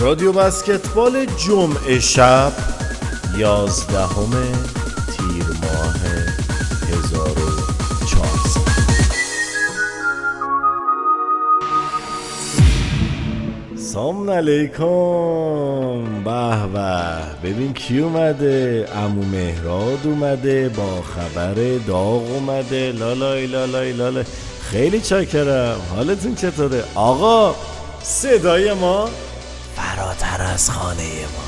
رادیو بسکتبال جمعه شب یازدهم سلام علیکم. به به. ببین کی اومده؟ امو مهراد اومده با خبر داغ اومده. لالای لالای لالای. خیلی چاکرم. حالتون چطوره؟ آقا صدای ما فراتر از خانه ماست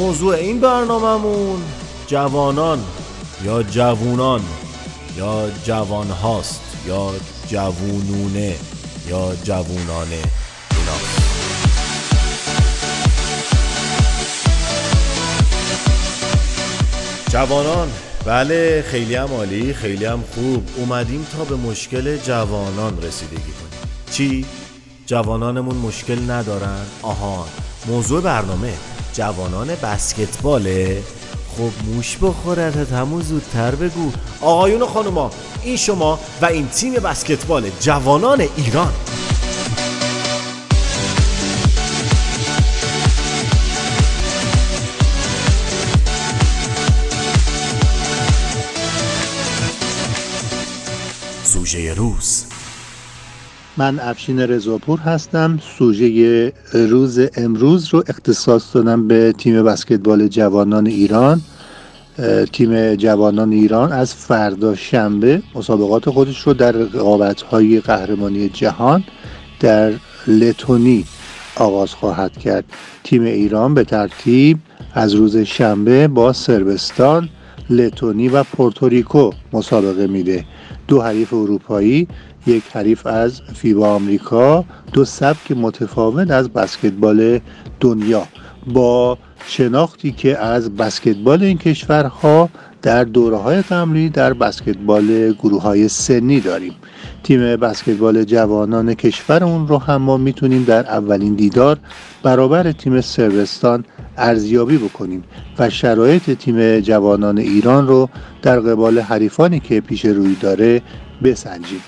موضوع این برنامهمون جوانان یا جوونان یا جوان هاست یا جوونونه یا جوونانه. اینا. جوانان بله خیلی هم عالی خیلی هم خوب. اومدیم تا به مشکل جوانان رسیدگی کنیم. چی؟ جوانانمون مشکل ندارن؟ آهان. موضوع برنامه. جوانان بسکتباله؟ خب موش بخورتت همون زودتر بگو. آقایون و خانوما این شما و این تیم بسکتبال جوانان ایران. سوژه روز. من افشین رضاپور هستم. سوژه روز امروز رو اختصاص دادم به تیم بسکتبال جوانان ایران. تیم جوانان ایران از فردا شنبه مسابقات خودش رو در رقابت های قهرمانی جهان در لتونی آغاز خواهد کرد. تیم ایران به ترتیب از روز شنبه با سربستان لتونی و پورتوریکو مسابقه میده. دو حریف اروپایی یک حریف از فیبا آمریکا دو سبک متفاوت از بسکتبال دنیا. با شناختی که از بسکتبال این کشورها در دوره های در بسکتبال گروه های سنی داریم. تیم بسکتبال جوانان کشور اون رو هم ما می‌تونیم در اولین دیدار برابر تیم سربستان ارزیابی بکنیم و شرایط تیم جوانان ایران رو در قبال حریفانی که پیش روی داره بسنجیم.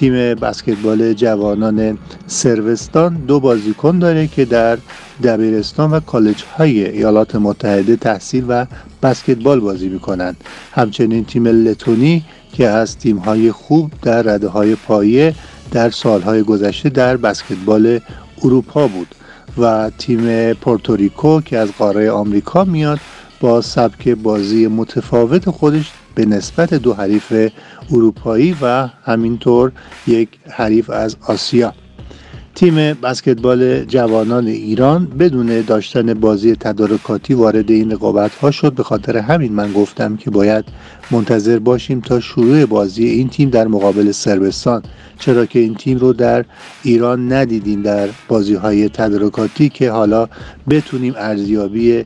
تیم بسکتبال جوانان سروستان دو بازیکن داره که در دبیرستان و کالج های ایالات متحده تحصیل و بسکتبال بازی می‌کنند. همچنین تیم لتونی که از تیم های خوب در رده های پایه در سالهای گذشته در بسکتبال اروپا بود و تیم پورتوریکو که از قاره آمریکا میاد با سبک بازی متفاوت خودش به نسبت دو حریف اروپایی و همینطور یک حریف از آسیا. تیم بسکتبال جوانان ایران بدون داشتن بازی تدارکاتی وارد این رقابت ها شد. به خاطر همین من گفتم که باید منتظر باشیم تا شروع بازی این تیم در مقابل سربستان چرا که این تیم رو در ایران ندیدیم در بازی های تدارکاتی که حالا بتونیم ارزیابی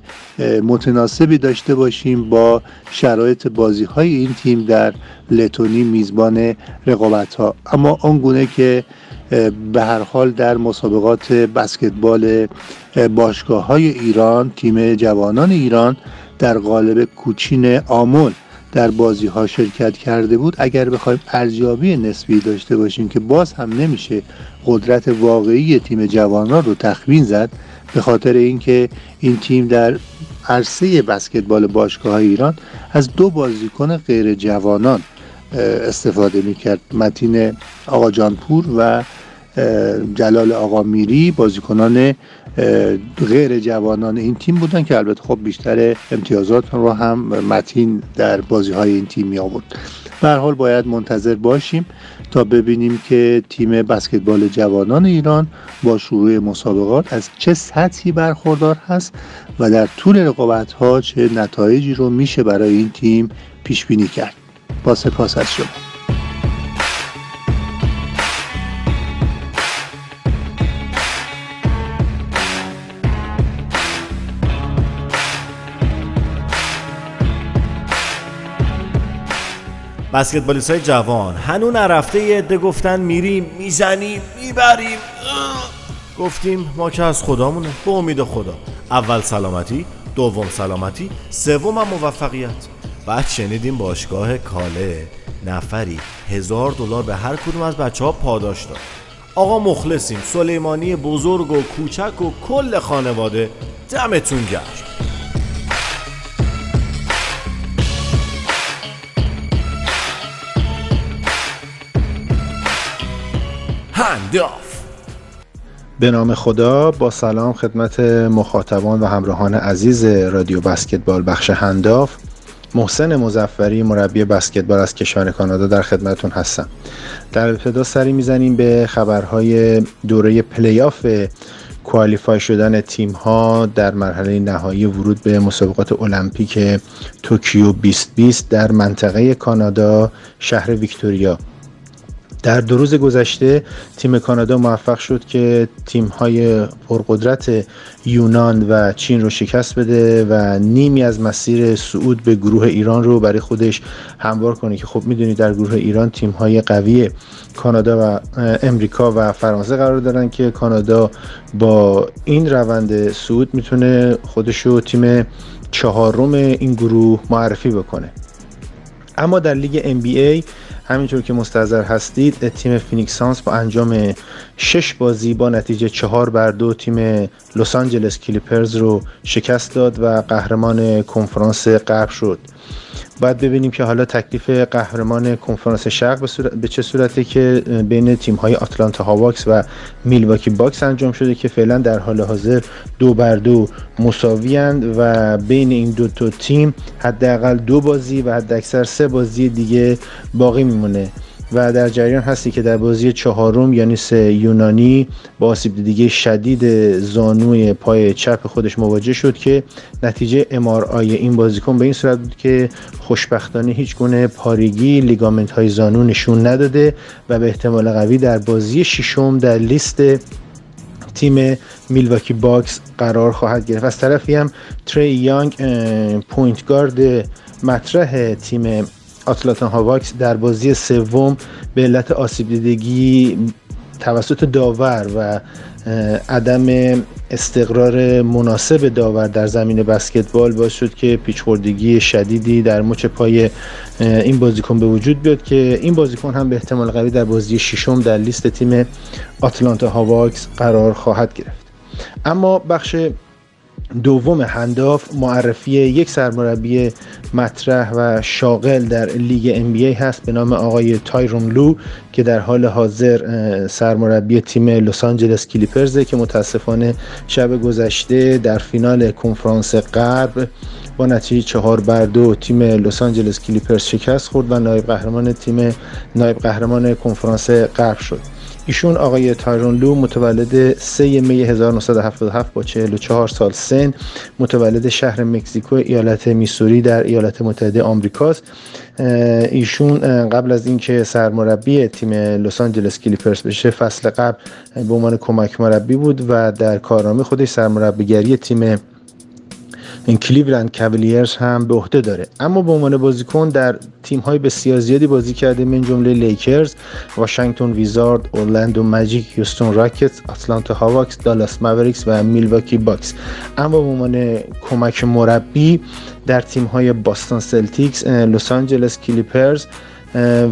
متناسبی داشته باشیم با شرایط بازی های این تیم در لتونی میزبان رقابت ها اما آنگونه که به هر حال در مسابقات بسکتبال باشگاه های ایران تیم جوانان ایران در قالب کوچین آمول در بازی ها شرکت کرده بود. اگر بخوایم ارزیابی نسبی داشته باشیم که باز هم نمیشه قدرت واقعی تیم جوانان رو تخمین زد به خاطر اینکه این تیم در عرصه بسکتبال باشگاه ایران از دو بازیکن غیر جوانان استفاده می‌کرد. متین آقا جانپور و جلال آقا میری بازیکنان غیر جوانان این تیم بودن که البته خب بیشتر امتیازات رو هم متین در بازی های این تیم می آورد به حال باید منتظر باشیم تا ببینیم که تیم بسکتبال جوانان ایران با شروع مسابقات از چه سطحی برخوردار هست و در طول رقابت ها چه نتایجی رو میشه برای این تیم پیش بینی کرد. با سپاس از شما. بسکتبالیست های جوان هنو نرفته یه عده گفتن میریم می‌زنیم می‌بریم. گفتیم ما که از خدامونه به امید خدا. اول سلامتی دوم سلامتی سوم هم موفقیت. بعد شنیدیم باشگاه کاله نفری هزار دلار به هر کدوم از بچه ها پاداش داد. آقا مخلصیم. سلیمانی بزرگ و کوچک و کل خانواده دمتون گرم. هنداف به نام خدا با سلام خدمت مخاطبان و همراهان عزیز رادیو بسکتبال بخش هنداف محسن مزفری مربی بسکتبال از کشور کانادا در خدمتون هستم. در ابتدا سری می‌زنیم به خبرهای دوره پلیاف کوالیفای شدن تیم ها در مرحله نهایی ورود به مسابقات المپیک توکیو 2020 در منطقه کانادا شهر ویکتوریا. در دو روز گذشته تیم کانادا موفق شد که تیم های پرقدرت یونان و چین رو شکست بده و نیمی از مسیر صعود به گروه ایران رو برای خودش هموار کنه که خب می‌دونید در گروه ایران تیم های قوی کانادا و امریکا و فرانسه قرار دارن که کانادا با این روند صعود می‌تونه خودش رو تیم چهارم این گروه معرفی بکنه. اما در لیگ NBA همینطور که مستحضر هستید تیم فینیکس سانز با انجام شش بازی با نتیجه چهار بر دو تیم لس آنجلس کلیپرز رو شکست داد و قهرمان کنفرانس غرب شد. باید ببینیم که حالا تکلیف قهرمان کنفرانس شرق به, به چه صورته که بین تیم های آتلانتا هاواکس و میلواکی باکس انجام شده که فعلا در حال حاضر دو بر دو مساویند و بین این دو تا تیم حداقل دو بازی و حداکثر سه بازی دیگه باقی میمونه. و در جریان هستی که در بازی چهارم یعنی سه یونانی با آسیب دیگه شدید زانوی پای چپ خودش مواجه شد که نتیجه آی این بازیکن به این صورت بود که خوشبختانه هیچ گونه پارگی لیگامنت های زانو نشون نداده و به احتمال قوی در بازی ششم در لیست تیم میلواکی باکس قرار خواهد گرفت. از طرفی هم تری یانگ point guard مطرح تیم آتلانتا هاواکس در بازی سوم به علت آسیب دیدگی توسط داور و عدم استقرار مناسب داور در زمین بسکتبال باعث شد که پیچ خوردگی شدیدی در مچ پای این بازیکن به وجود بیاد که این بازیکن هم به احتمال قوی در بازی ششم در لیست تیم آتلانتا هاواکس قرار خواهد گرفت. اما بخش دوم هنداف معرفی یک سرمربی مطرح و شاغل در لیگ NBA هست به نام آقای تایرون لو که در حال حاضر سرمربی تیم لس آنجلس کلیپرزه که متاسفانه شب گذشته در فینال کنفرانس غرب با نتیجه چهار بر دو تیم لس آنجلس کلیپرز شکست خورد و نایب قهرمان تیم نایب قهرمان کنفرانس غرب شد. ایشون آقای تایرون لو متولد 3 می 1977 با 44 سال سن متولد شهر مکزیکو ایالت میسوری در ایالات متحده آمریکاست. ایشون قبل از اینکه سرمربی تیم لس آنجلس کلیپرز بشه فصل قبل به عنوان کمک مربی بود و در کارنامه خودش سرمربیگری تیم این کلیولند کاوالیرز هم به عهده داره. اما به عنوان بازیکن در تیم های بسیار زیادی بازی کرده من جمله لیکرز، واشنگتن ویزارد، اورلندو ماجیک، هیوستون راکتس، آتلانتا هاواکس، دالاس ماوریکس و میلواکی باکس. اما به عنوان کمک مربی در تیم های باستون سلتیکس، لس آنجلس کلیپرز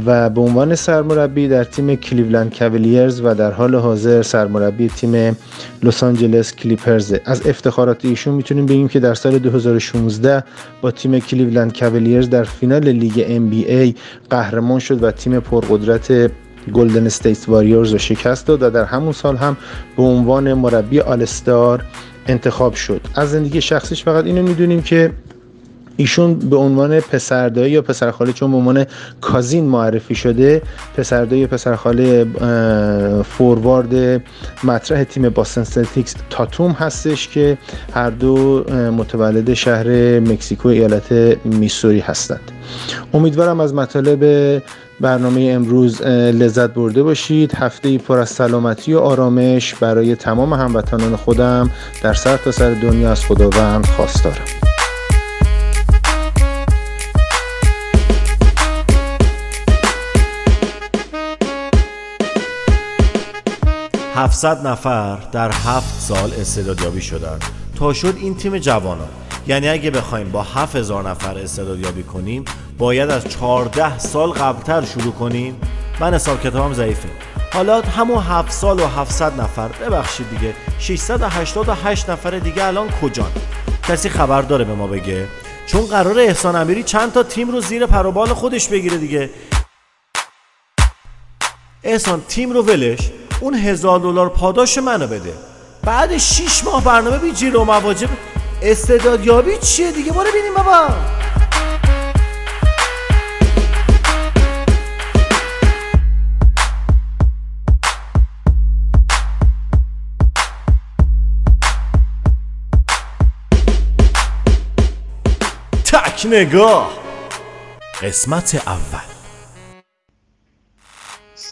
و به عنوان سرمربی در تیم کلیولند کاوالیرز و در حال حاضر سرمربی تیم لس آنجلس کلیپرز. از افتخارات ایشون می‌تونیم بگیم که در سال 2016 با تیم کلیولند کاوالیرز در فینال لیگ NBA قهرمان شد و تیم پرقدرت گلدن استیت واریورز رو شکست داد و در همون سال هم به عنوان مربی all-star انتخاب شد. از زندگی شخصیش فقط اینو می‌دونیم که ایشون به عنوان پسردایی یا پسرخاله چون به عنوان cousin معرفی شده پسردایی یا پسرخاله forward مطرح تیم باستن سلتیکس تاتوم هستش که هر دو متولد شهر مکزیکو ایالت میسوری هستند. امیدوارم از مطالب برنامه امروز لذت برده باشید. هفته ای پر از سلامتی و آرامش برای تمام هموطنان خودم. در سر تا سر دنیا از خداوند خواستارم. 700 نفر در 7 سال استعدادیابی شدن. تا شد این تیم جوانان. یعنی اگه بخوایم با 7000 نفر استعدادیابی کنیم باید از 14 سال قبلتر شروع کنیم. من حساب کتابم ضعیفه. حالا همون 7 سال و 700 نفر ببخشید دیگه 688 نفر دیگه الان کجان؟ کسی خبر داره به ما بگه؟ چون قرار احسان امیری چند تا تیم رو زیر پروبال خودش بگیره دیگه. احسان تیم رو ولش. اون هزار دلار پاداش منو بده. بعد 6 ماه برنامه بی جیر و مواجب استعدادیابی چیه دیگه؟ برو ببینیم بابا. تک نگاه. قسمت اول.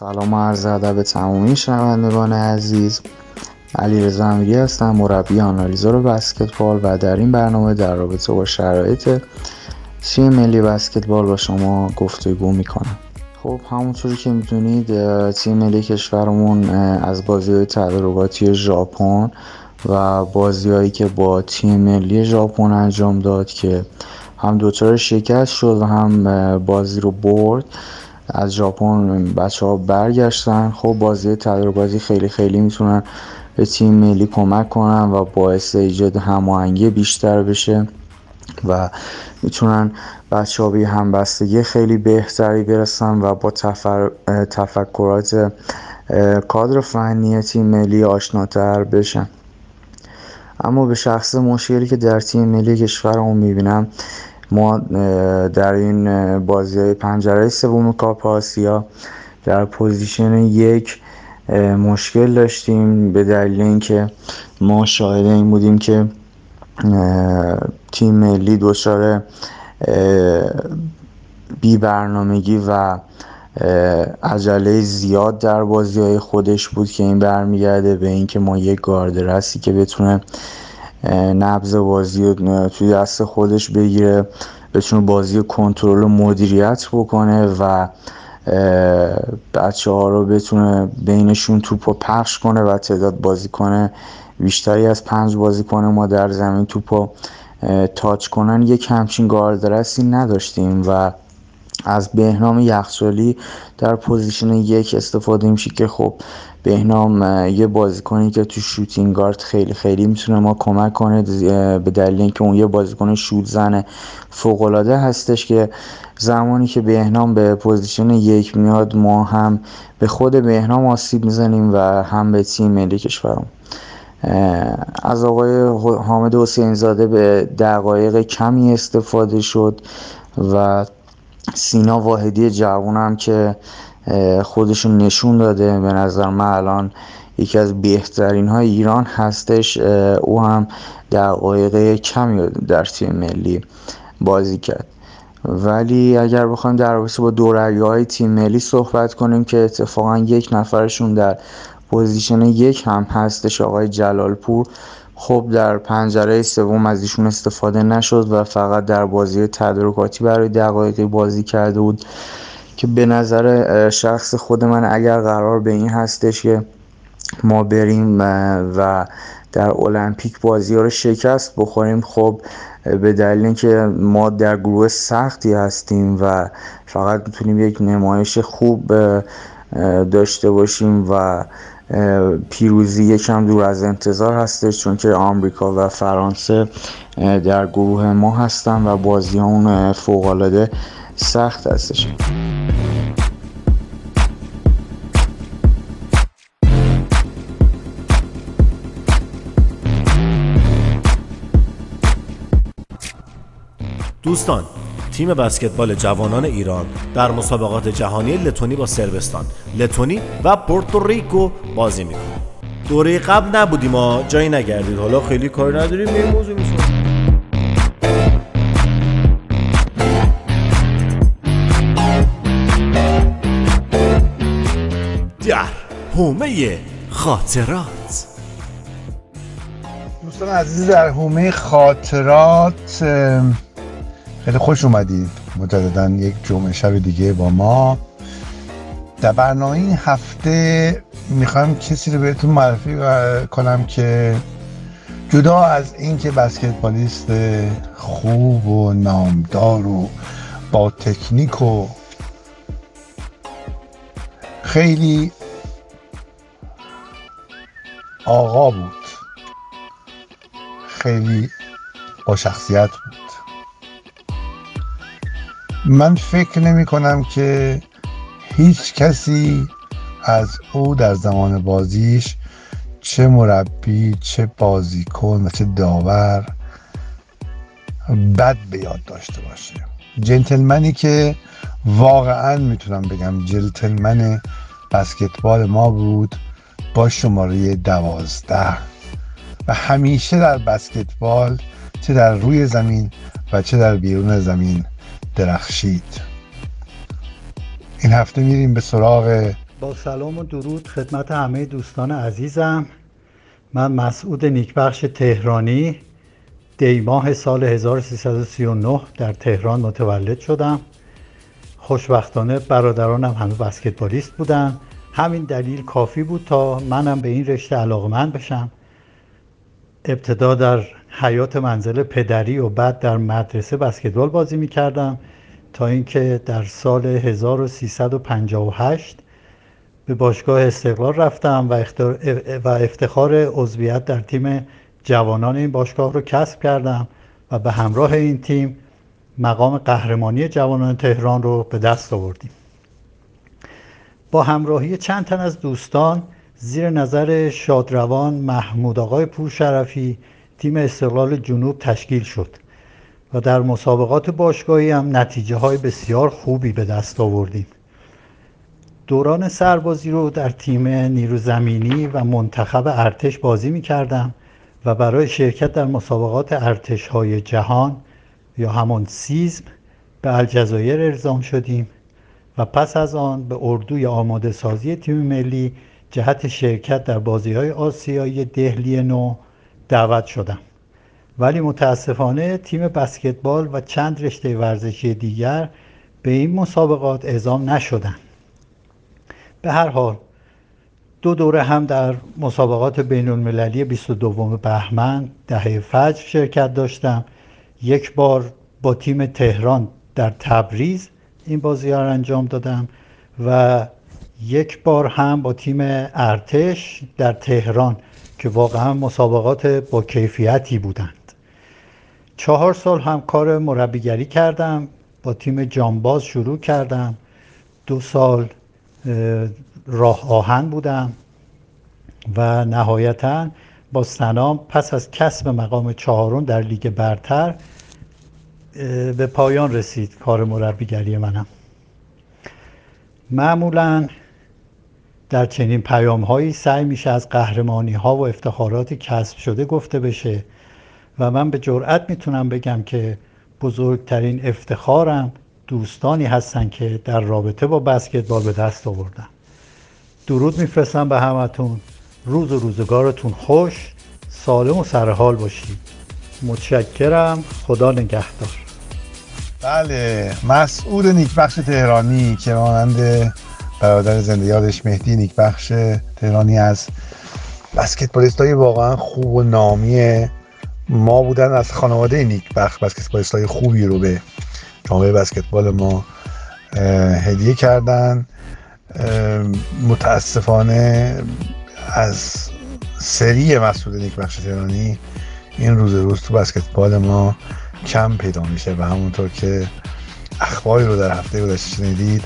سلام و عرض ادب به تمامی شنوندگان عزیز. علی رضا امیری هستم مربی آنالیزور بسکتبال و در این برنامه در رابطه با شرایط تیم ملی بسکتبال با شما گفتگو می‌کنم. خب همونطوری که می‌دونید تیم ملی کشورمون از بازی های ژاپن و بازیهایی که با تیم ملی ژاپن انجام داد که هم دوچار شکست شد و هم بازی رو برد. از ژاپن بچه ها برگشتن. خب بازی تدارکاتی خیلی خیلی می‌تونن به تیم ملی کمک کنن و باعث ایجاد هماهنگی بیشتر بشه و می‌تونن بچه ها به همبستگی خیلی بهتری برسن و با تفر... تفکرات کادر فنی تیم ملی آشناتر بشن. اما به شخص مشکلی که در تیم ملی کشورمون می‌بینم ما در این بازی پنجره سوم کاپ آسیا در position یک مشکل داشتیم به دلیل اینکه ما شاهد این بودیم که تیم ملی دچار بی برنامگی و عجله زیاد در بازی های خودش بود که این برمیگرده به اینکه ما یک گارد رأسی که بتونه نبض بازی رو توی دست خودش بگیره بتونه بازی کنترل و مدیریت بکنه و بچه ها رو بتونه بینشون توپ رو پخش کنه و تعداد بازیکن بیشتری از پنج بازیکن ما در زمین توپ رو touch کنن. یک همچین گارد رأسی نداشتیم و از بهنام یخچالی در position یک استفاده میشه که خب بهنام یه بازیکنی که تو shooting guard خیلی خیلی می‌تونه ما کمک کنه به دلیل اینکه اون یه بازیکن شوت زن فوق العاده هستش که زمانی که بهنام به position یک میاد ما هم به خود بهنام آسیب می‌زنیم و هم به تیم ملی کشورم از آقای حامد حسین زاده به دقایق کمی استفاده شد و سینا واحدی جوانم که خودشون نشون داده. به نظر من الان یکی از بهترین های ایران هستش. او هم دقایق کمی در تیم ملی بازی کرد. ولی اگر بخوایم در رابطه با دورگی های تیم ملی صحبت کنیم که اتفاقا یک نفرشون در position یک هم هستش آقای جلالپور خب در پنجره سوم از ایشون استفاده نشد و فقط در بازی تدارکاتی برای دقایقی بازی کرده بود. که به نظر شخص خود من اگر قرار به این هستش که ما بریم و در المپیک بازی ها رو شکست بخوریم خب به دلیل اینکه ما در گروه سختی هستیم و فقط می‌تونیم یک نمایش خوب داشته باشیم و پیروزی یکم دور از انتظار هستش چون که آمریکا و فرانسه در گروه ما هستن و بازی اون فوقالعاده سخت هستش. دوستان تیم بسکتبال جوانان ایران در مسابقات جهانی لتونی با سربستان لتونی و پورتوریکو بازی می‌کنه. دوره قبل نبودیم ما جایی نگردید. حالا خیلی کار نداریم این موضوع میشه در حومه خاطرات. دوستان عزیز در حومه خاطرات خیلی خوش اومدید. مجددا یک جمعه شب دیگه با ما. در برنامه این هفته می‌خوام کسی رو بهتون معرفی کنم که جدا از اینکه بسکتبالیست خوب و نامدار و با تکنیک و خیلی آقا بود. خیلی با شخصیت بود. من فکر نمی کنم که هیچ کسی از او در زمان بازیش چه مربی چه بازیکن و چه داور بد به یاد داشته باشه. جنتلمنی که واقعا می‌تونم بگم جنتلمن بسکتبال ما بود. با شماره دوازده. و همیشه در بسکتبال چه در روی زمین و چه در بیرون زمین درخشید. این هفته میریم به سراغ با سلام و درود خدمت همه دوستان عزیزم. من مسعود نیکبخش تهرانی. دیماه سال 1339 در تهران متولد شدم. خوشبختانه برادرانم همه بسکتبالیست بودن. همین دلیل کافی بود تا منم به این رشته علاقمند بشم. ابتدا در حیات منزل پدری و بعد در مدرسه بسکتبال بازی می کردم تا اینکه در سال 1358 به باشگاه استقلال رفتم و افتخار عضویت در تیم جوانان این باشگاه رو کسب کردم و به همراه این تیم مقام قهرمانی جوانان تهران رو به دست آوردیم. با همراهی چند تن از دوستان زیر نظر شادروان محمود آقای پور شرفی تیم استقلال جنوب تشکیل شد و در مسابقات باشگاهی هم نتیجه های بسیار خوبی به دست آوردیم. دوران سربازی رو در تیم نیرو زمینی و منتخب ارتش بازی می کردم و برای شرکت در مسابقات ارتش های جهان یا همان سیزم به الجزایر ارزام شدیم. و پس از آن به اردوی آماده سازی تیم ملی جهت شرکت در بازی های آسیایی دهلی نو دعوت شدم ولی متاسفانه تیم بسکتبال و چند رشته ورزشی دیگر به این مسابقات اعزام نشدند. به هر حال دو دوره هم در مسابقات بین المللی 22 بهمن دهه فجر شرکت داشتم. یک بار با تیم تهران در تبریز این بازی ها انجام دادم و یک بار هم با تیم ارتش در تهران که واقعا مسابقات با کیفیتی بودند. چهار سال هم کار مربیگری کردم با تیم جانباز شروع کردم. دو سال راه آهن بودم و نهایتا با سنام پس از کسب مقام چهارم در لیگ برتر به پایان رسید کار مربیگری منم. معمولا در چنین پیام هایی سعی میشه از قهرمانی ها و افتخارات کسب شده گفته بشه و من به جرأت می‌تونم بگم که بزرگترین افتخارم دوستانی هستن که در رابطه با بسکتبال به دست آوردن. درود میفرستم به همتون. روز و روزگارتون خوش سالم و سرحال باشید. متشکرم. خدا نگهدار. بله مسعود نیکبخش تهرانی که مانند برادر زنده یادش مهدی نیکبخش تهرانی از بسکتبالیست های واقعا خوب و نامی ما بودن از خانواده نیکبخش بسکتبالیست های خوبی رو به جامعه بسکتبال ما هدیه کردن. متاسفانه از سری مسعود نیکبخش تهرانی این روز روز تو بسکتبال ما کم پیدا میشه و همونطور که اخباری رو در هفته گذشته شنیدید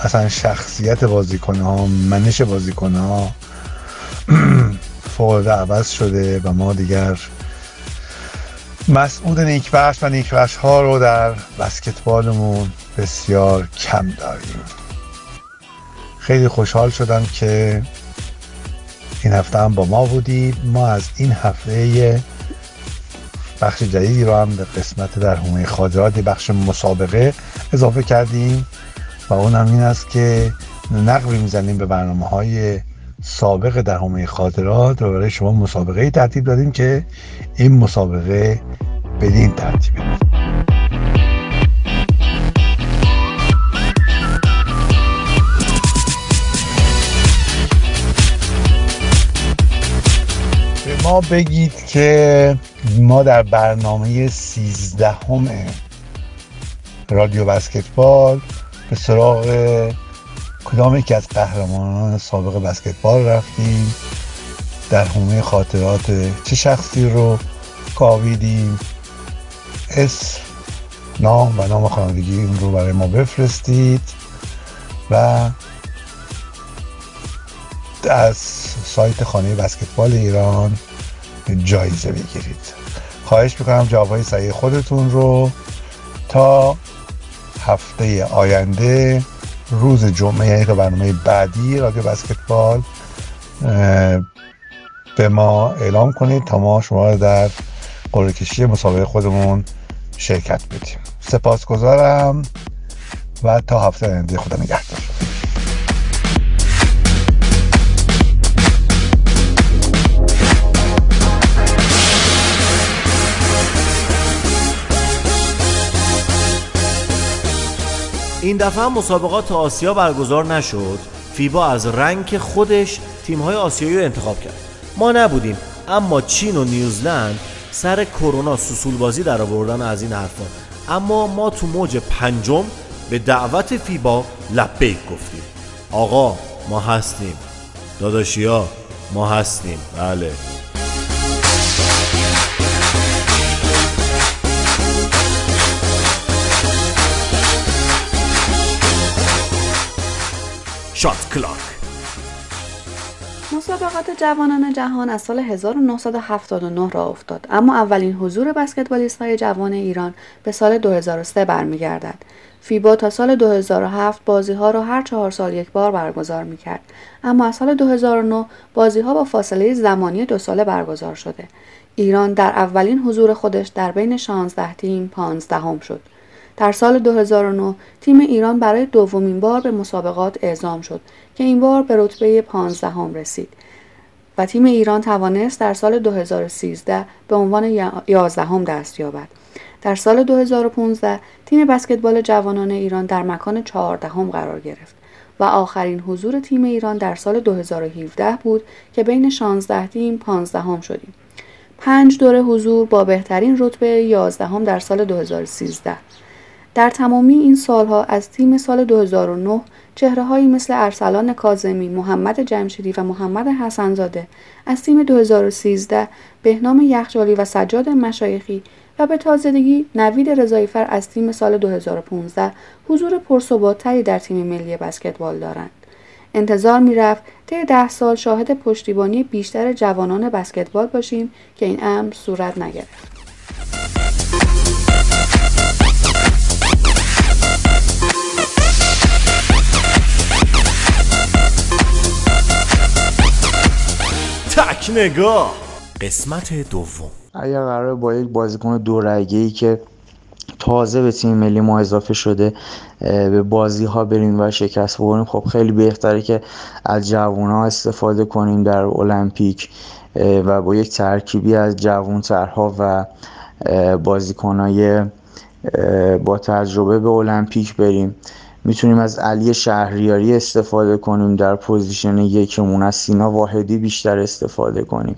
اصلا شخصیت بازیکن ها منش بازیکن ها فوق عوض شده و ما دیگر مسعود نیکبخش و نیکبخش ها رو در بسکتبالمون بسیار کم داریم. خیلی خوشحال شدم که این هفته هم با ما بودید. ما از این هفته بخش جدیدی رو هم به قسمت در حومه خاطرات بخش مسابقه اضافه کردیم و اون هم این است که نقبی می‌زنیم به برنامه های سابق در حومه خاطرات. و برای شما مسابقه ترتیب دادیم که این مسابقه بدین ترتیبه ما بگید که ما در برنامه سیزدهم رادیو بسکتبال به سراغ کدام یکی از قهرمانان سابق بسکتبال رفتیم در حومه خاطرات چه شخصی رو کاویدیم اسم نام و نام خانوادگی این رو برای ما بفرستید و از سایت خانه بسکتبال ایران جایزه بگیرید خواهش می‌کنم جوابهای صحیح خودتون رو تا هفته آینده روز جمعه یعنی برنامه بعدی رادیو بسکتبال به ما اعلام کنید تا ما شما رو در قرعه کشی مسابقه خودمون شرکت بدیم. سپاسگزارم و تا هفته آینده خدا نگهدار. این دفعه مسابقات آسیا برگزار نشد. فیبا از رنگ خودش تیم‌های آسیایی رو انتخاب کرد. ما نبودیم اما چین و نیوزلند سر کرونا سوسول بازی در آوردن از این حرفا. اما ما تو موج پنجم به دعوت فیبا لبیک گفتیم. آقا ما هستیم. داداشیا ما هستیم. بله. شات کلاک مسابقات جوانان جهان از سال 1979 را افتاد. اما اولین حضور بسکتبالیست های جوان ایران به سال 2003 برمیگردد. فیبا تا سال 2007 بازی ها را هر چهار سال یک بار برگزار می کرد اما از سال 2009 بازی ها با فاصله زمانی دو ساله برگزار شده. ایران در اولین حضور خودش در بین 16 تیم 15 هم شد. در سال 2009 تیم ایران برای دومین بار به مسابقات اعزام شد که این بار به رتبه 15 هم رسید و تیم ایران توانست در سال 2013 به عنوان 11 هم دست یابد. در سال 2015 تیم بسکتبال جوانان ایران در مکان 14 هم قرار گرفت و آخرین حضور تیم ایران در سال 2017 بود که بین 16 تیم 15 هم شدیم. پنج دوره حضور با بهترین رتبه 11 هم در سال 2013 در تمامی این سالها از تیم سال 2009 چهره هایی مثل ارسلان کازمی، محمد جمشیدی و محمد حسنزاده از تیم 2013 بهنام یخجالی و سجاد مشایخی و به تازگی نوید رضاییفر از تیم سال 2015 حضور پرثباتتری در تیم ملی بسکتبال دارند. انتظار می‌رفت طی ده سال شاهد پشتیبانی بیشتر جوانان بسکتبال باشیم که این امر صورت نگرفت. تک نگاه. قسمت دوم. اگر قراره با یک بازیکن دورگه ای که تازه به تیم ملی ما اضافه شده به بازی ها بریم و شکست بخوریم خب خیلی بهتره که از جوان ها استفاده کنیم در المپیک و با یک ترکیبی از جوان ترها و های با تجربه به المپیک بریم. می‌تونیم از علی شهریاری استفاده کنیم در position یکمون از سینا واحدی بیشتر استفاده کنیم.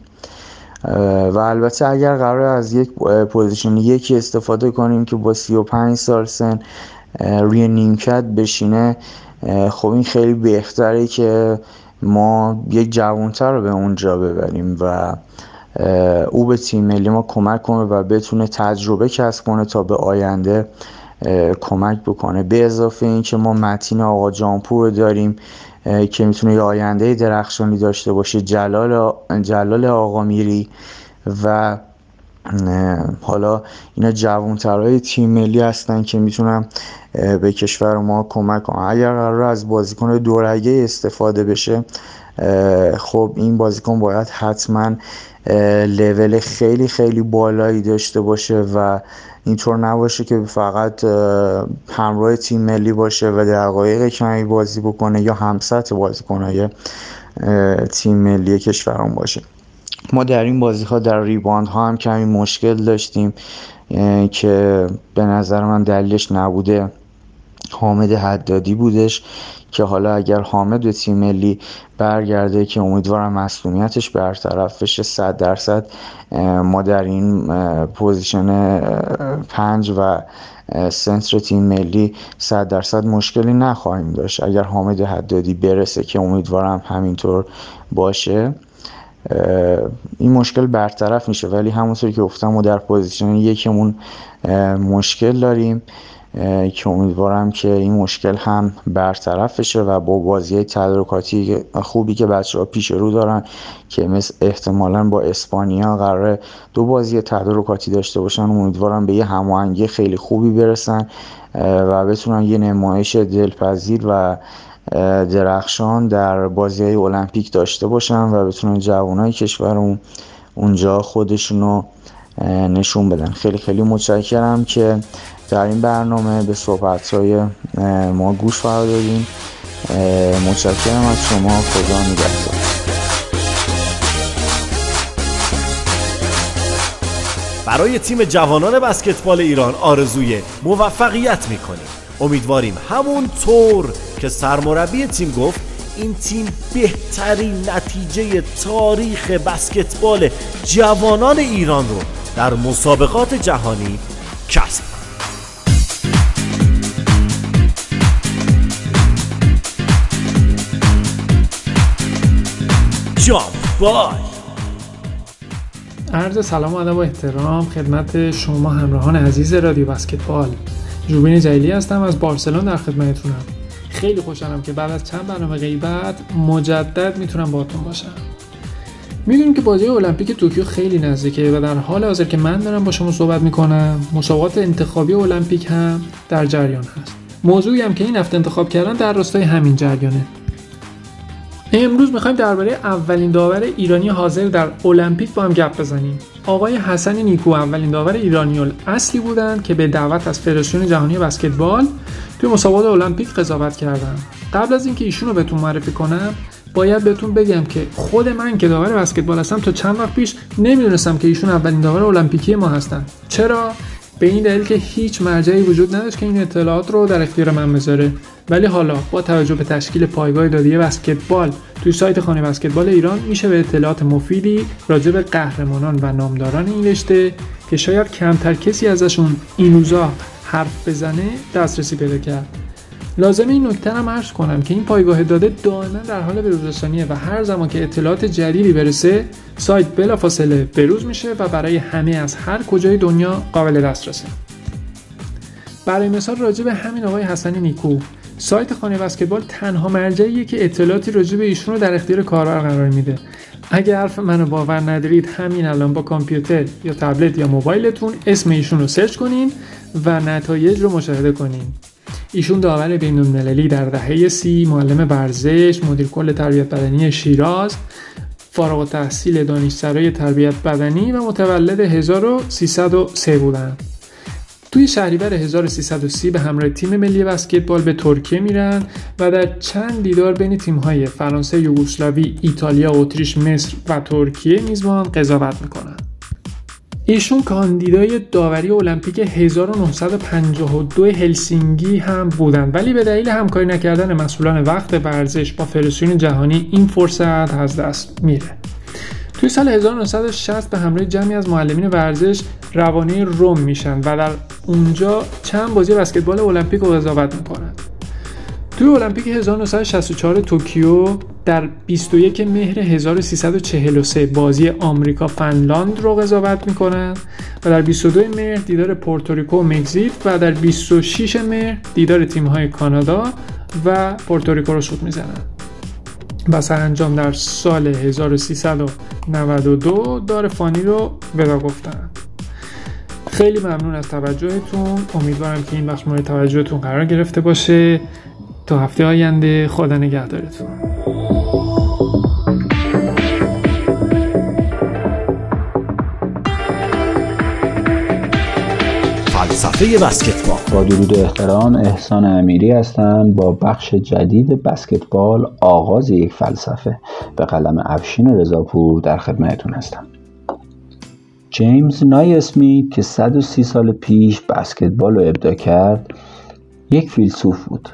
و البته اگر قراره از یک position یکی استفاده کنیم که با 35 سال سن روی نیمکت بشینه خب این خیلی بهتره که ما یک جوانتر رو به اونجا ببریم و او به تیم ملی ما کمک کنه و بتونه تجربه کسب کنه تا به آینده کمک بکنه. به اضافه اینکه ما متین آقا جانپور رو داریم که می‌تونه یه آینده درخشانی داشته باشه جلال جلال آقا میری و حالا اینا جوانترهای تیم ملی هستن که می‌تونن به کشور ما کمک کنن. اگر قرار از بازیکن دورگه استفاده بشه خب این بازیکن باید حتما لول خیلی خیلی بالایی داشته باشه و اینطور نباشه که فقط همراه تیم ملی باشه و دقایق کمی بازی بکنه یا همسط بازیکنهای تیم ملی کشورمان باشه. ما در این بازی ها در ریباند ها هم کمی مشکل داشتیم که به نظر من دلیلش نبود حامد حدادی بودش که حالا اگر حامد به تیم ملی برگرده که امیدوارم مصدومیتش برطرف بشه صد درصد ما در این position پنج و سنتر تیم ملی صد درصد مشکلی نخواهیم داشت. اگر حامد حدادی برسه که امیدوارم همینطور باشه این مشکل برطرف میشه. ولی همونطور که گفتم ما در پوزیشن یکمون مشکل داریم. که امیدوارم که این مشکل هم برطرف بشه و با بازی تدارکاتی خوبی که بچه ها پیش رو دارن که مثل احتمالا با اسپانیا قرار دو بازی تدارکاتی داشته باشن امیدوارم به یه هماهنگی خیلی خوبی برسن و بتونن یه نمایش دلپذیر و درخشان در بازی های المپیک داشته باشن و بتونن جوانای کشورمون اونجا خودشونو نشون بدن. خیلی خیلی متشکرم که در این برنامه به صحبت های ما گوش فرا دادیم. متشکرم از شما. خدا نگهدار. برای تیم جوانان بسکتبال ایران آرزوی موفقیت می‌کنیم. امیدواریم همون طور که سرمربی تیم گفت این تیم بهترین نتیجه تاریخ بسکتبال جوانان ایران رو در مسابقات جهانی کسب جامپ بای عرض سلام و ادب و احترام خدمت شما همراهان عزیز رادیو بسکتبال. جوبین جلیلی هستم از بارسلون در خدمتتونم. خیلی خوشحالم که بعد از چند برنامه غیبت مجدد می‌تونم باهاتون باشم. می‌دونیم که بازی المپیک توکیو خیلی نزدیکه و در حال حاضر که من دارم با شما صحبت می‌کنم مسابقات انتخابی المپیک هم در جریان هست. موضوعی هم که این هفته انتخاب کردن در راستای همین جریانه. امروز می‌خوایم درباره اولین داور ایرانی حاضر در المپیک با هم گپ بزنیم. آقای حسن نیکو اولین داور ایرانی اصلی بودند که به دعوت از فدراسیون جهانی بسکتبال توی مسابقات المپیک قضاوت کردن قبل از اینکه ایشون رو بهتون معرفی کنم باید بهتون بگم که خود من که داور بسکتبال هستم تا چند وقت پیش نمی‌دونستم که ایشون اولین داور المپیکی ما هستن. چرا؟ به این دلیل که هیچ مرجعی وجود نداشت که این اطلاعات رو در اختیار من بذاره. ولی حالا با توجه به تشکیل پایگاه دادی بسکتبال توی سایت خانه بسکتبال ایران میشه به اطلاعات مفیدی راجع به قهرمانان و نامداران این رشته که شاید کمتر کسی ازشون این روزا حرف بزنه دسترسی پیدا کرد. لازم این نکته هم عرض کنم که این پایگاه داده دائما در حال بروزرسانیه و هر زمان که اطلاعات جدیدی برسه سایت بلافاصله بروز میشه و برای همه از هر کجای دنیا قابل دسترسه. برای مثال راجع به همین آقای حسنی نیکو سایت خانه بسکتبال تنها مرجعیه که اطلاعاتی راجع به ایشون رو در اختیار کاربر قرار میده. اگه حرف منو باور ندارید همین الان با کامپیوتر یا تبلت یا موبایلتون اسم ایشون رو سرچ کنین و نتایج رو مشاهده کنین. ایشون داور بین المللی در دهه سی معلم ورزش مدیر کل تربیت بدنی شیراز فارغ تحصیل دانشسرای تربیت بدنی و متولد 1303 بودند توی شهریور 1330 به همراه تیم ملی بسکتبال به ترکیه میرن و در چند دیدار بین تیم‌های فرانسه، یوگسلاوی، ایتالیا، اتریش، مصر و ترکیه میزبان قضاوت می‌کنن. ایشون کاندیدای داوری المپیک 1952 هلسینگی هم بودند ولی به دلیل همکاری نکردن مسئولان وقت ورزش با فدراسیون جهانی این فرصت از دست میره. توی سال 1960 به همراه جمعی از معلمین ورزش روانه روم میشن و در اونجا چند بازی بسکتبال المپیک رو قضاوت می‌کنن توی المپیک 1964 توکیو در 21 مهر 1343 بازی آمریکا فنلاند رو قضاوت می‌کنن و در 22 مهر دیدار پورتوریکو و مکزیک و در 26 مهر دیدار تیم‌های کانادا و پورتوریکو رو سوت می‌زنن. و سرانجام در سال 1392 دار فانی رو وداع گفتن. خیلی ممنون از توجهتون. امیدوارم که این بخش مورد توجهتون قرار گرفته باشه. تا هفته آینده خدا نگهدارتون. فلسفه بسکتبال. با درود و احترام احسان امیری هستم. با بخش جدید بسکتبال آغاز یک فلسفه به قلم افشین رضاپور در خدمتتون هستم. جیمز نای اسمیت که 130 سال پیش بسکتبال رو ابدا کرد یک فیلسوف بود.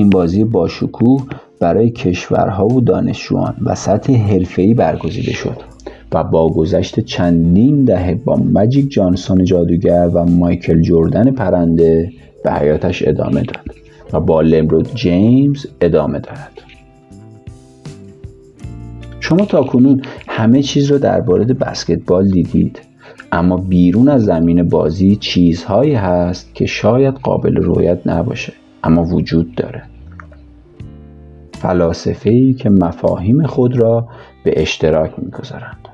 این بازی باشکوه برای کشورها و دانشجویان و سطح حرفه‌ای برگزیده شد و با گذشت چندین دهه با مجیک جانسون جادوگر و مایکل جردن پرنده به حیاتش ادامه داد و با لمرود جیمز ادامه دارد. شما تا کنون همه چیز رو درباره بسکتبال دیدید اما بیرون از زمین بازی چیزهایی هست که شاید قابل رویت نباشه. اما وجود داره. فلاسفه ای که مفاهیم خود را به اشتراک می‌گذارند.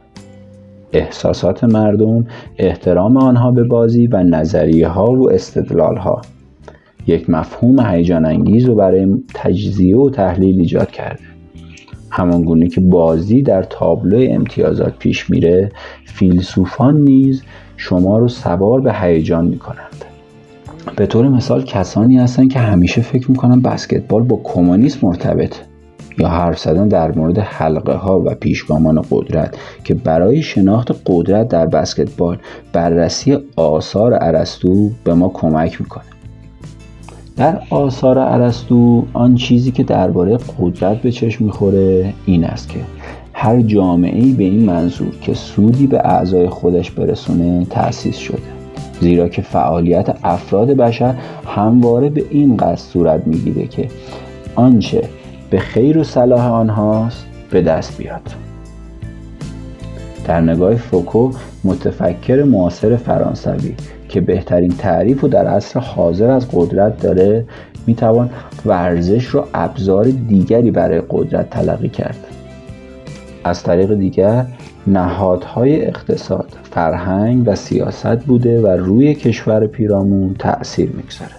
احساسات مردم احترام آنها به بازی و نظریه ها و استدلال ها یک مفهوم هیجان انگیز رو برای تجزیه و تحلیل ایجاد کرده. همانگونه که بازی در تابلو امتیازات پیش میره فیلسوفان نیز شما رو سوار به هیجان می‌کنند. به طور مثال کسانی هستند که همیشه فکر می‌کنن بسکتبال با کمونیسم مرتبط یا حرف زدن در مورد حلقه ها و پیشگامان قدرت که برای شناخت قدرت در بسکتبال بررسی آثار ارسطو به ما کمک می‌کنه. در آثار ارسطو آن چیزی که درباره قدرت به چشم می‌خوره این است که هر جامعه ای به این منظور که سودی به اعضای خودش برسونه تأسیس شده. زیرا که فعالیت افراد بشر همواره به این قصد صورت می‌گیره که آنچه به خیر و صلاح آنهاست به دست بیاد. در نگاه فوکو متفکر معاصر فرانسوی که بهترین تعریف و در عصر حاضر از قدرت داره می‌توان ورزش رو ابزار دیگری برای قدرت تلقی کرد. از طریق دیگر نهادهای اقتصاد، فرهنگ و سیاست بوده و روی کشور پیرامون تأثیر می‌گذاره.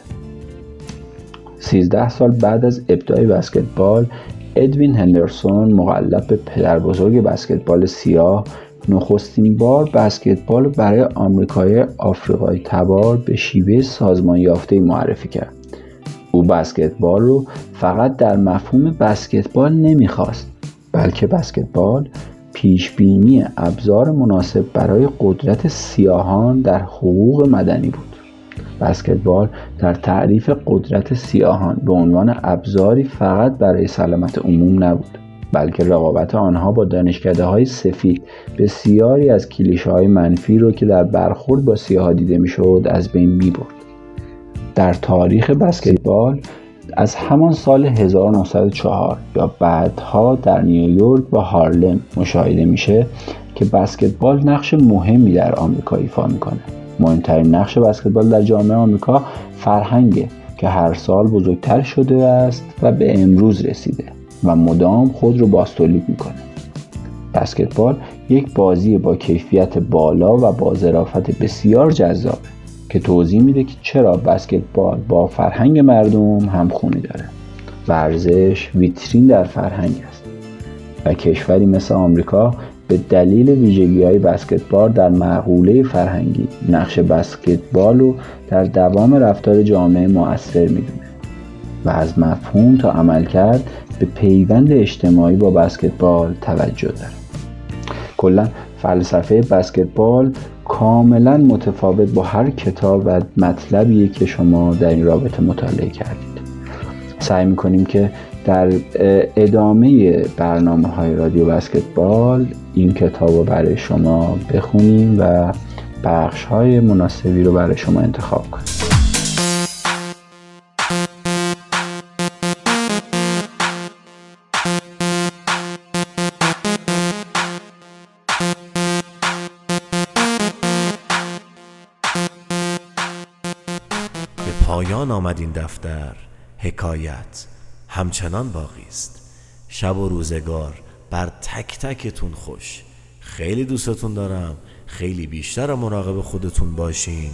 13 سال بعد از ابداع بسکتبال ادوین هندرسون مقلب پدر بزرگ بسکتبال سیاه نخستین بار بسکتبال برای آمریکای آفریقای تبار به شیوه سازمان یافته معرفی کرد. او بسکتبال رو فقط در مفهوم بسکتبال نمی‌خواست بلکه بسکتبال پیش بینی ابزار مناسب برای قدرت سیاهان در حقوق مدنی بود بسکتبال در تعریف قدرت سیاهان به عنوان ابزاری فقط برای سلامت عموم نبود بلکه رقابت آنها با دانشکده های سفید بسیاری از کلیشه های منفی رو که در برخورد با سیاها دیده می‌شد از بین می برد. در تاریخ بسکتبال از همان سال 1904 یا بعدها در نیویورک و هارلم مشاهده میشه که بسکتبال نقش مهمی در آمریکا ایفا می‌کنه. مهمترین نقش بسکتبال در جامعه آمریکا فرهنگه که هر سال بزرگتر شده است و به امروز رسیده و مدام خود رو باستولید می‌کنه. بسکتبال یک بازی با کیفیت بالا و با ظرافت بسیار جذابه. که توضیح میده که چرا بسکتبال با فرهنگ مردم همخونی داره. ورزش ویترین در فرهنگ است و کشوری مثل آمریکا به دلیل ویژگی های بسکتبال در معقوله فرهنگی نقش بسکتبال رو در دوام رفتار جامعه مؤثر می‌دونه و از مفهوم تا عمل کرد به پیوند اجتماعی با بسکتبال توجه داره. کلا فلسفه بسکتبال کاملا متفاوت با هر کتاب و مطلبی که شما در این رابطه مطالعه کردید. سعی می‌کنیم که در ادامه برنامه های رادیو بسکتبال این کتاب رو برای شما بخونیم و بخش های مناسبی رو برای شما انتخاب کنیم. آمد این دفتر حکایت همچنان باقی است. شب و روزگار بر تک تکتون خوش. خیلی دوستتون دارم خیلی بیشتر مراقب خودتون باشین.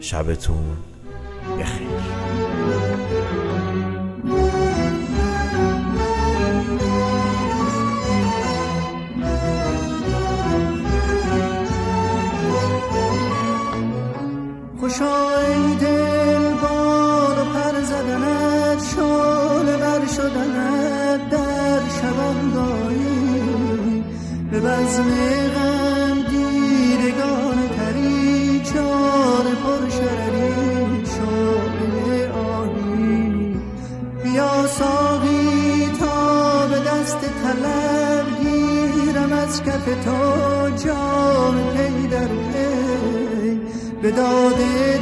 شبتون بخیر. خوشا بزم غم دیدگان تری چهار پر شو شعله آهی بیا ساقی تا به دست طلب گیرم از کف تو جان پی در به داده